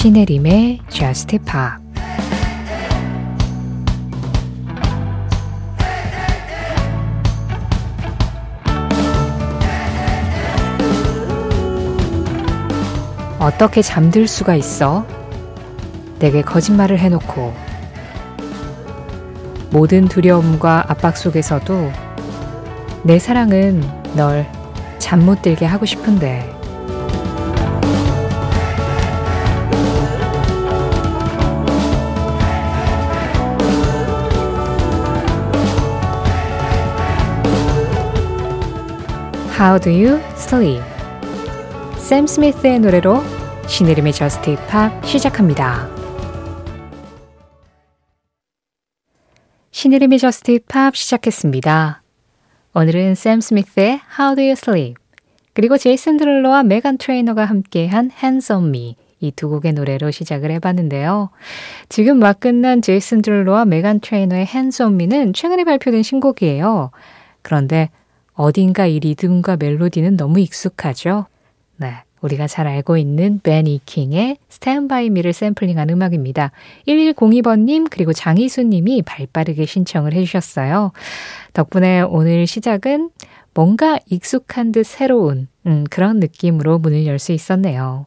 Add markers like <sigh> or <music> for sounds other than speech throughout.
시네림의 Just Pop. 어떻게 잠들 수가 있어? 내게 거짓말을 해놓고. 모든 두려움과 압박 속에서도 내 사랑은 널 잠 못 들게 하고 싶은데 How do you sleep? 샘 스미스의 노래로 신혜림의 Just Pop 시작합니다. 신혜림의 Just Pop 시작했습니다. 오늘은 샘 스미스의 How do you sleep? 그리고 제이슨 데룰로와 메간 트레이너가 함께한 Hands on Me 이 두 곡의 노래로 시작을 해봤는데요. 지금 막 끝난 제이슨 데룰로와 메간 트레이너의 Hands on Me는 최근에 발표된 신곡이에요. 그런데 어딘가 이 리듬과 멜로디는 너무 익숙하죠? 네. 우리가 잘 알고 있는 벤 이킹의 Stand By Me를 샘플링한 음악입니다. 1102번님 그리고 장희수님이 발빠르게 신청을 해주셨어요. 덕분에 오늘 시작은 뭔가 익숙한 듯 새로운 음, 그런 느낌으로 문을 열 수 있었네요.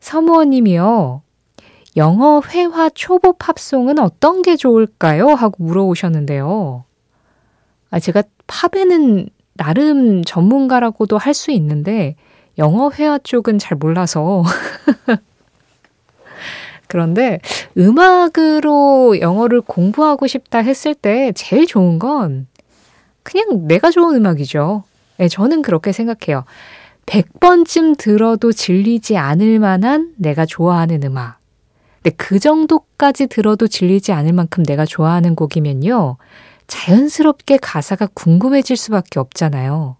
서무원님이요. 영어 회화 초보 팝송은 어떤 게 좋을까요? 하고 물어보셨는데요. 아, 제가 팝에는 나름 전문가라고도 할 수 있는데 영어 회화 쪽은 잘 몰라서 <laughs> 그런데 음악으로 영어를 공부하고 싶다 했을 때 제일 좋은 건 그냥 내가 좋은 음악이죠. 네, 저는 그렇게 생각해요. 100번쯤 들어도 질리지 않을 만한 내가 좋아하는 음악. 근데 그 정도까지 들어도 질리지 않을 만큼 내가 좋아하는 곡이면요. 자연스럽게 가사가 궁금해질 수밖에 없잖아요.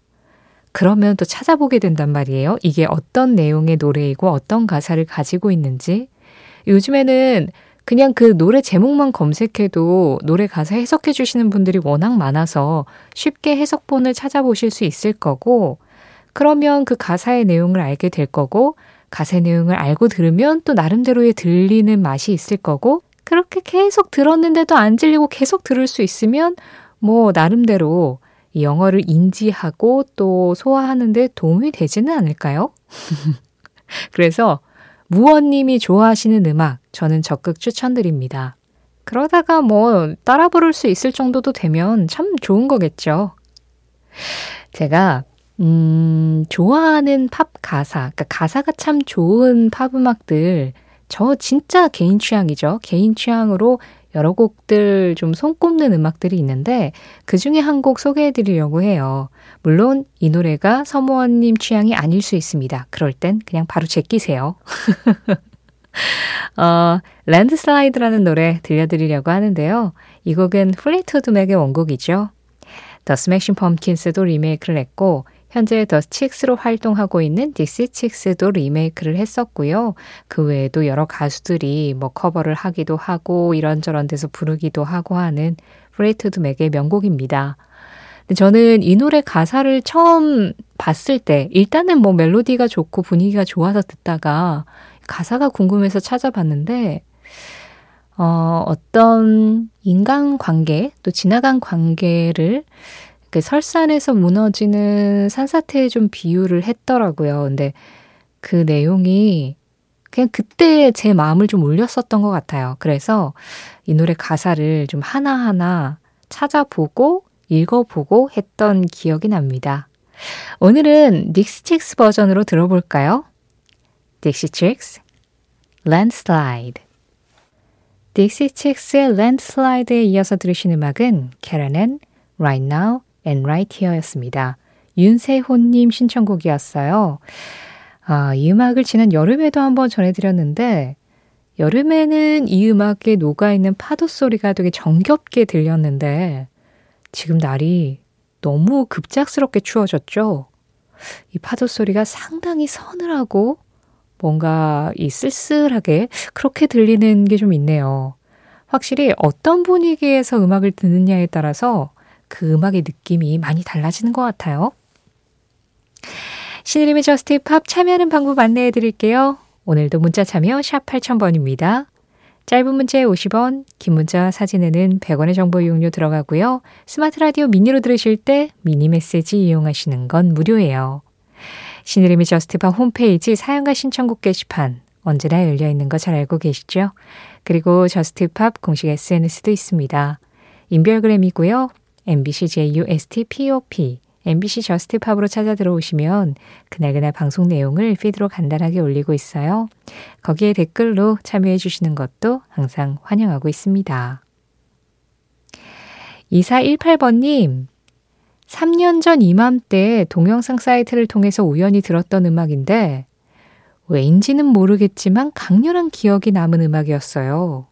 그러면 또 찾아보게 된단 말이에요. 이게 어떤 내용의 노래이고 어떤 가사를 가지고 있는지. 요즘에는 그냥 그 노래 제목만 검색해도 노래 가사 해석해 주시는 분들이 워낙 많아서 쉽게 해석본을 찾아보실 수 있을 거고, 그러면 그 가사의 내용을 알게 될 거고, 가사의 내용을 알고 들으면 또 나름대로의 들리는 맛이 있을 거고, 그렇게 계속 들었는데도 안 질리고 계속 들을 수 있으면 뭐 나름대로 영어를 인지하고 또 소화하는데 도움이 되지는 않을까요? <laughs> 그래서 무원님이 좋아하시는 음악 저는 적극 추천드립니다. 그러다가 뭐 따라 부를 수 있을 정도도 되면 참 좋은 거겠죠. 제가 음, 좋아하는 팝 가사, 그러니까 가사가 참 좋은 팝 음악들 저 진짜 개인 취향이죠. 개인 취향으로 여러 곡들 좀 손꼽는 음악들이 있는데 그 중에 한 곡 소개해 드리려고 해요. 물론 이 노래가 서무원님 취향이 아닐 수 있습니다. 그럴 땐 그냥 바로 제끼세요. <laughs> 어, Landslide라는 노래 들려드리려고 하는데요. 이 곡은 플리트우드 맥의 원곡이죠. 더 스매싱 펌킨스도 리메이크를 했고 현재 더 칙스로 활동하고 있는 딕시 칙스도 리메이크를 했었고요. 그 외에도 여러 가수들이 뭐 커버를 하기도 하고 이런저런 데서 부르기도 하고 하는 플리트우드 맥의 명곡입니다. 저는 이 노래 가사를 처음 봤을 때 일단은 뭐 멜로디가 좋고 분위기가 좋아서 듣다가 가사가 궁금해서 찾아봤는데 어, 어떤 인간 관계 또 지나간 관계를 그 설산에서 무너지는 산사태에 좀 비유를 했더라고요. 근데 그 내용이 그냥 그때 제 마음을 좀 울렸었던 것 같아요. 그래서 이 노래 가사를 좀 하나하나 찾아보고 읽어보고 했던 기억이 납니다. 오늘은 딕시 칙스 버전으로 들어볼까요? 딕시 칙스 Landslide 딕시 칙스의 Landslide에 이어서 들으신 음악은 케렌 앤 Right Now Here였습니다. 윤세호님 신청곡이었어요. 아, 이 음악을 지난 여름에도 한번 전해드렸는데, 여름에는 이 음악에 녹아있는 파도 소리가 되게 정겹게 들렸는데, 지금 날이 너무 급작스럽게 추워졌죠? 이 파도 소리가 상당히 서늘하고 뭔가 이 쓸쓸하게 그렇게 들리는 게 좀 있네요. 확실히 어떤 분위기에서 음악을 듣느냐에 따라서 그 음악의 느낌이 많이 달라지는 것 같아요. 신의림의 저스트 팝 참여하는 방법 안내해 드릴게요. 오늘도 문자 참여 샵 8000번입니다. 짧은 문자에 50원, 긴 문자 사진에는 100원의 정보 이용료 들어가고요. 스마트 라디오 미니로 들으실 때 미니 메시지 이용하시는 건 무료예요. 신혜림의 저스트 팝 홈페이지 사연과 신청곡 게시판 언제나 열려 있는 거 잘 알고 계시죠? 그리고 저스트 팝 공식 SNS도 있습니다. 인별그램이고요. MBC JUSTPOP MBC 저스트 팝으로 찾아 들어오시면 그날그날 방송 내용을 피드로 간단하게 올리고 있어요. 거기에 댓글로 참여해 주시는 것도 항상 환영하고 있습니다. 2418번님, 3년 전 이맘때 동영상 사이트를 통해서 우연히 들었던 음악인데, 왜인지는 모르겠지만 강렬한 기억이 남은 음악이었어요.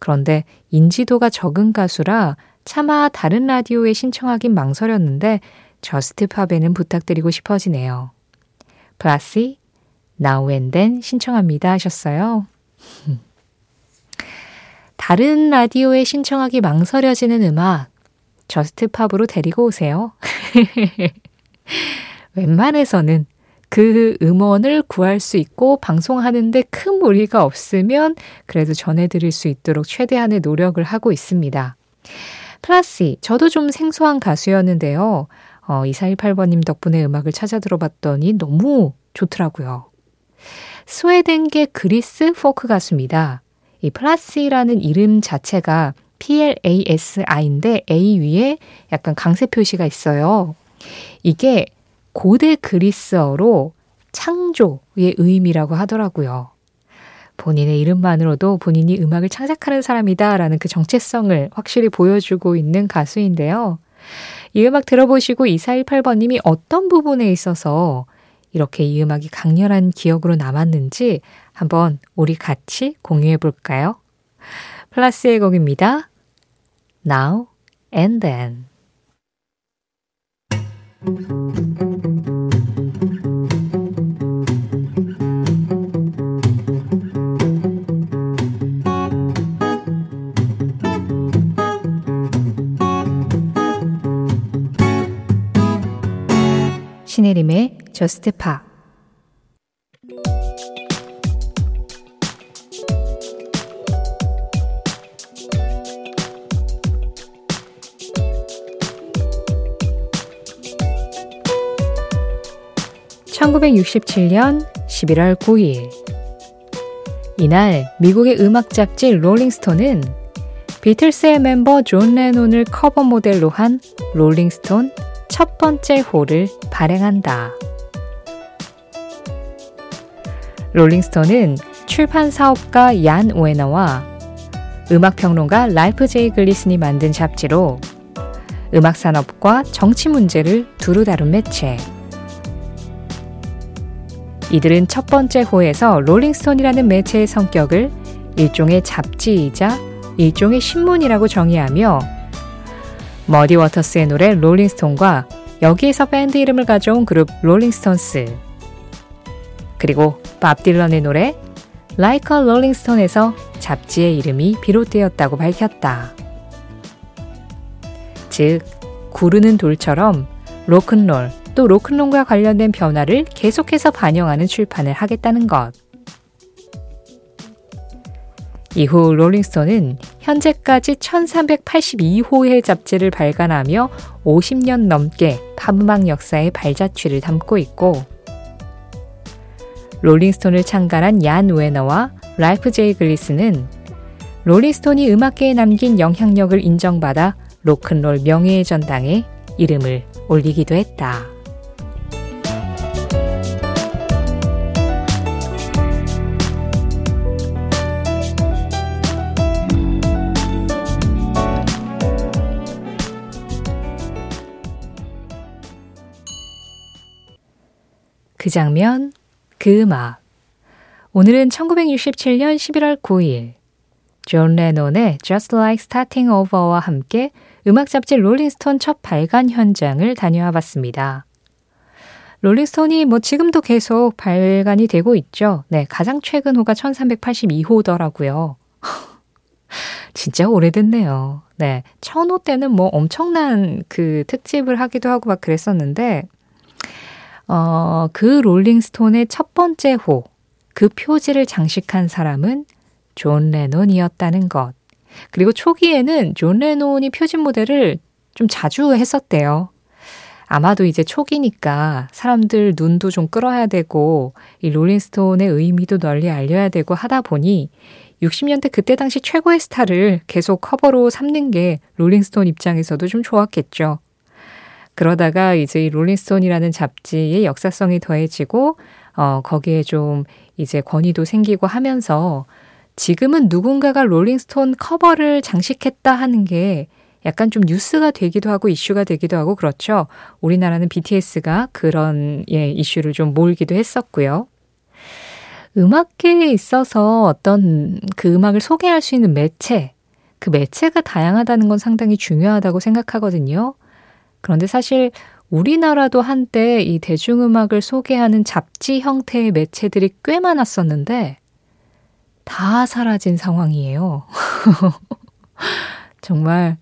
그런데 인지도가 적은 가수라 차마 다른 라디오에 신청하긴 망설였는데 저스트 팝에는 부탁드리고 싶어지네요. 플라시 Now and Then 신청합니다 하셨어요. <laughs> 다른 라디오에 신청하기 망설여지는 음악 저스트 팝으로 데리고 오세요. <laughs> 웬만해서는 그 음원을 구할 수 있고 방송하는데 큰 무리가 없으면 그래도 전해드릴 수 있도록 최대한의 노력을 하고 있습니다. 플라시, 저도 좀 생소한 가수였는데요. 어, 2418번님 덕분에 음악을 찾아 들어봤더니 너무 좋더라고요. 스웨덴계 그리스 포크 가수입니다. 이 플라시라는 이름 자체가 PLASI인데 A 위에 약간 강세 표시가 있어요. 이게 고대 그리스어로 창조의 의미라고 하더라고요. 본인의 이름만으로도 본인이 음악을 창작하는 사람이다 라는 그 정체성을 확실히 보여주고 있는 가수인데요. 이 음악 들어보시고 2418번님이 어떤 부분에 있어서 이렇게 이 음악이 강렬한 기억으로 남았는지 한번 우리 같이 공유해 볼까요? 플라스의 곡입니다. Now and Then. 신혜림의 저스트 팝 (1967년 11월 9일) 이날 미국의 음악 잡지 롤링스톤은 비틀스의 멤버 존 레논을 커버 모델로 한 롤링스톤 첫 번째 호를 발행한다. 롤링스톤은 출판 사업가 얀 웨너와 음악평론가 랄프 제이 글리슨이 만든 잡지로 음악 산업과 정치 문제를 두루 다룬 매체. 이들은 첫 번째 호에서 롤링스톤이라는 매체의 성격을 일종의 잡지이자 일종의 신문이라고 정의하며 머디 워터스의 노래 롤링스톤과 여기에서 밴드 이름을 가져온 그룹 롤링스톤스 그리고 밥 딜런의 노래 Like a Rolling Stone에서 잡지의 이름이 비롯되었다고 밝혔다. 즉, 구르는 돌처럼 로큰롤 또 로큰롤과 관련된 변화를 계속해서 반영하는 출판을 하겠다는 것. 이후 롤링스톤은 현재까지 1382호의 잡지를 발간하며 50년 넘게 팝음악 역사의 발자취를 담고 있고 롤링스톤을 창간한 얀 웨너와 랄프 제이 글리슨은 롤링스톤이 음악계에 남긴 영향력을 인정받아 로큰롤 명예의 전당에 이름을 올리기도 했다. 그 장면, 그 음악. 오늘은 1967년 11월 9일 존 레논의 Just Like Starting Over와 함께 음악 잡지 롤링스톤 첫 발간 현장을 다녀와 봤습니다. 롤링스톤이 뭐 지금도 계속 발간이 되고 있죠. 네, 가장 최근 호가 1382호더라고요. <laughs> 진짜 오래됐네요. 네, 천호 때는 뭐 엄청난 그 특집을 하기도 하고 막 그랬었는데 어, 그 롤링스톤의 첫 번째 호, 그 표지를 장식한 사람은 존 레논이었다는 것. 그리고 초기에는 존 레논이 표지 모델을 좀 자주 했었대요. 아마도 이제 초기니까 사람들 눈도 좀 끌어야 되고 이 롤링스톤의 의미도 널리 알려야 되고 하다 보니 60년대 그때 당시 최고의 스타를 계속 커버로 삼는 게 롤링스톤 입장에서도 좀 좋았겠죠. 그러다가 이제 이 롤링스톤이라는 잡지의 역사성이 더해지고 어 거기에 좀 이제 권위도 생기고 하면서 지금은 누군가가 롤링스톤 커버를 장식했다 하는 게 약간 좀 뉴스가 되기도 하고 이슈가 되기도 하고 그렇죠. 우리나라는 BTS가 그런 예, 이슈를 좀 몰기도 했었고요. 음악계에 있어서 어떤 그 음악을 소개할 수 있는 매체, 그 매체가 다양하다는 건 상당히 중요하다고 생각하거든요. 그런데 사실 우리나라도 한때 이 대중음악을 소개하는 잡지 형태의 매체들이 꽤 많았었는데 다 사라진 상황이에요. <laughs> 정말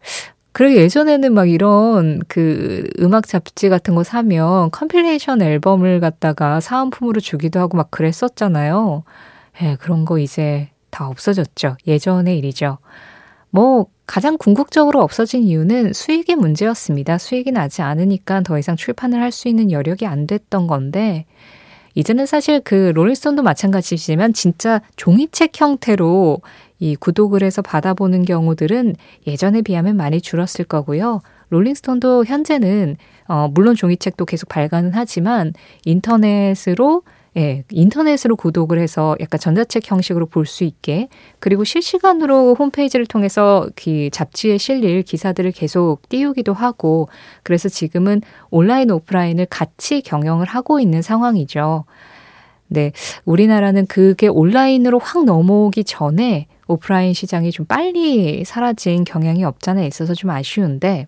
그리고 예전에는 막 이런 그 음악 잡지 같은 거 사면 컴필레이션 앨범을 갖다가 사은품으로 주기도 하고 막 그랬었잖아요. 예, 그런 거 이제 다 없어졌죠. 예전의 일이죠. 뭐 가장 궁극적으로 없어진 이유는 수익의 문제였습니다. 수익이 나지 않으니까 더 이상 출판을 할 수 있는 여력이 안 됐던 건데 이제는 사실 그 롤링스톤도 마찬가지지만 진짜 종이책 형태로 이 구독을 해서 받아보는 경우들은 예전에 비하면 많이 줄었을 거고요. 롤링스톤도 현재는 어 물론 종이책도 계속 발간은 하지만 인터넷으로 예, 인터넷으로 구독을 해서 약간 전자책 형식으로 볼 수 있게 그리고 실시간으로 홈페이지를 통해서 그 잡지에 실릴 기사들을 계속 띄우기도 하고 그래서 지금은 온라인 오프라인을 같이 경영을 하고 있는 상황이죠. 네, 우리나라는 그게 온라인으로 확 넘어오기 전에 오프라인 시장이 좀 빨리 사라진 경향이 없잖아 있어서 좀 아쉬운데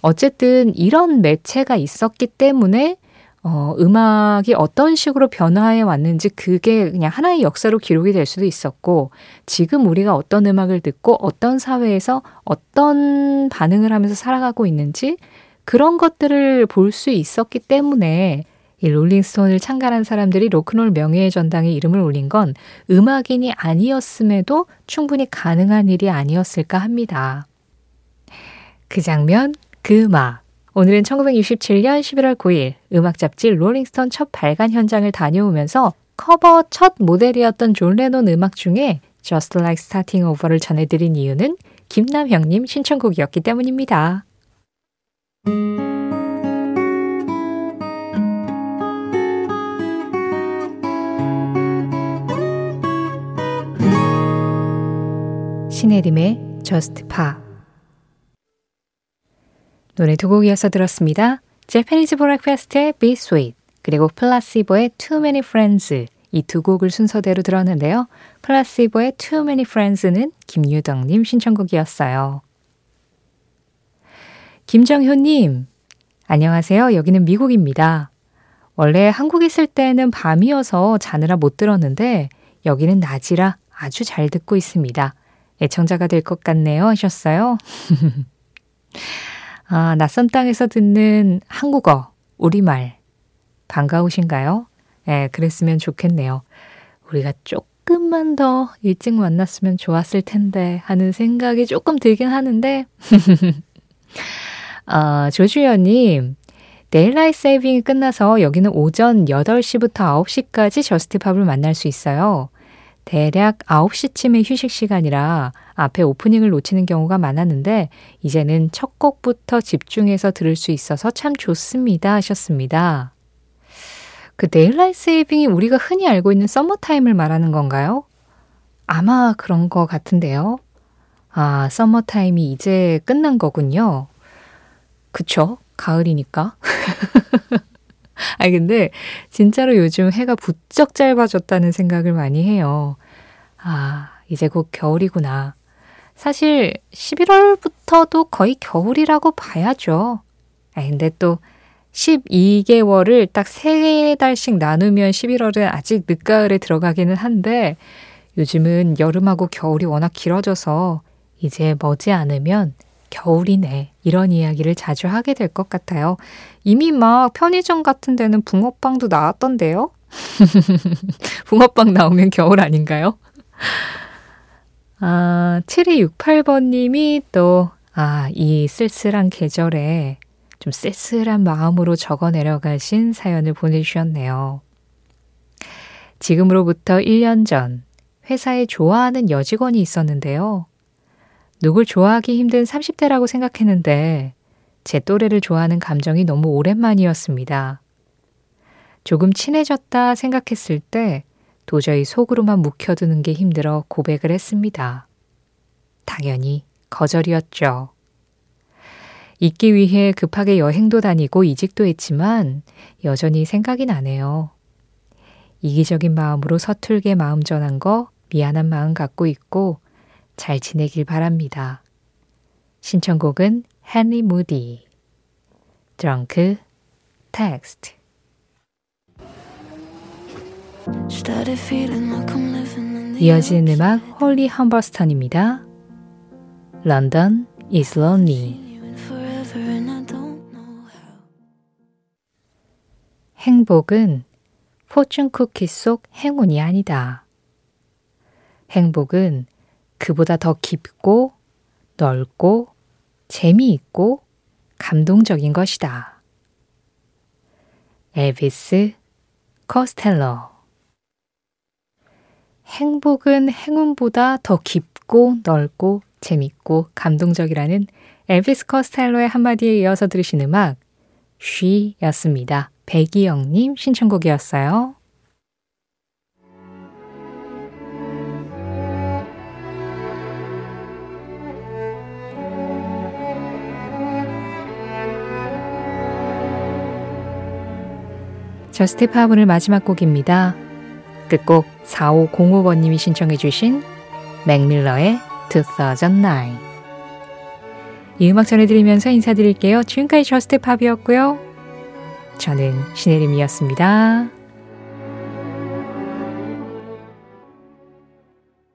어쨌든 이런 매체가 있었기 때문에 어, 음악이 어떤 식으로 변화해 왔는지 그게 그냥 하나의 역사로 기록이 될 수도 있었고, 지금 우리가 어떤 음악을 듣고 어떤 사회에서 어떤 반응을 하면서 살아가고 있는지 그런 것들을 볼 수 있었기 때문에 이 롤링스톤을 창간한 사람들이 로큰롤 명예의 전당에 이름을 올린 건 음악인이 아니었음에도 충분히 가능한 일이 아니었을까 합니다. 그 장면, 그 음악. 오늘은 1967년 11월 9일 음악 잡지 롤링스톤 첫 발간 현장을 다녀오면서 커버 첫 모델이었던 존 레논 음악 중에 Just Like Starting Over를 전해드린 이유는 김남형님 신청곡이었기 때문입니다. 신혜림의 Just Pa 노래 두 곡이어서 들었습니다. 제페니즈 브렉패스트의 Be Sweet 그리고 플라시보의 Too Many Friends 이 두 곡을 순서대로 들었는데요. 플라시보의 Too Many Friends는 김유덕님 신청곡이었어요. 김정효님, 안녕하세요. 여기는 미국입니다. 원래 한국 있을 때는 밤이어서 자느라 못 들었는데 여기는 낮이라 아주 잘 듣고 있습니다. 애청자가 될 것 같네요 하셨어요. <laughs> 아, 낯선 땅에서 듣는 한국어, 우리말. 반가우신가요? 예, 네, 그랬으면 좋겠네요. 우리가 조금만 더 일찍 만났으면 좋았을 텐데 하는 생각이 조금 들긴 하는데, 아, <laughs> 조주연님, daylight saving이 끝나서 여기는 오전 8시부터 9시까지 Just Pop을 만날 수 있어요. 대략 9시쯤의 휴식 시간이라 앞에 오프닝을 놓치는 경우가 많았는데 이제는 첫 곡부터 집중해서 들을 수 있어서 참 좋습니다 하셨습니다. 그 daylight saving이 우리가 흔히 알고 있는 서머타임을 말하는 건가요? 아마 그런 것 같은데요. 아, 서머타임이 이제 끝난 거군요. 그쵸? 가을이니까. <laughs> <laughs> 아니, 근데 진짜로 요즘 해가 부쩍 짧아졌다는 생각을 많이 해요. 아, 이제 곧 겨울이구나. 사실 11월부터도 거의 겨울이라고 봐야죠. 아, 근데 또 12개월을 딱 3달씩 나누면 11월은 아직 늦가을에 들어가기는 한데 요즘은 여름하고 겨울이 워낙 길어져서 이제 머지 않으면 겨울이네. 이런 이야기를 자주 하게 될 것 같아요. 이미 막 편의점 같은 데는 붕어빵도 나왔던데요? <laughs> 붕어빵 나오면 겨울 아닌가요? 아, 7268번님이 또, 아, 이 쓸쓸한 계절에 좀 쓸쓸한 마음으로 적어 내려가신 사연을 보내주셨네요. 지금으로부터 1년 전, 회사에 좋아하는 여직원이 있었는데요. 누굴 좋아하기 힘든 30대라고 생각했는데 제 또래를 좋아하는 감정이 너무 오랜만이었습니다. 조금 친해졌다 생각했을 때 도저히 속으로만 묵혀두는 게 힘들어 고백을 했습니다. 당연히 거절이었죠. 잊기 위해 급하게 여행도 다니고 이직도 했지만 여전히 생각이 나네요. 이기적인 마음으로 서툴게 마음 전한 거 미안한 마음 갖고 있고 잘 지내길 바랍니다. 신청곡은 Henry Moodie drunk text 이어지는 음악 Holly Humberstone입니다. London is lonely 행복은 fortune cookie 속 행운이 아니다. 행복은 그보다 더 깊고 넓고 재미있고 감동적인 것이다. 엘비스 커스텔러 행복은 행운보다 더 깊고 넓고 재밌고 감동적이라는 엘비스 커스텔러의 한마디에 이어서 들으신 음악 쉬였습니다. 백이영님 신청곡이었어요. Just Pop 오늘 마지막 곡입니다. 끝곡 4505번님이 신청해 주신 Mac Miller의 2009 이 음악 전해드리면서 인사드릴게요. 지금까지 Just Pop이었고요. 저는 신혜림이었습니다.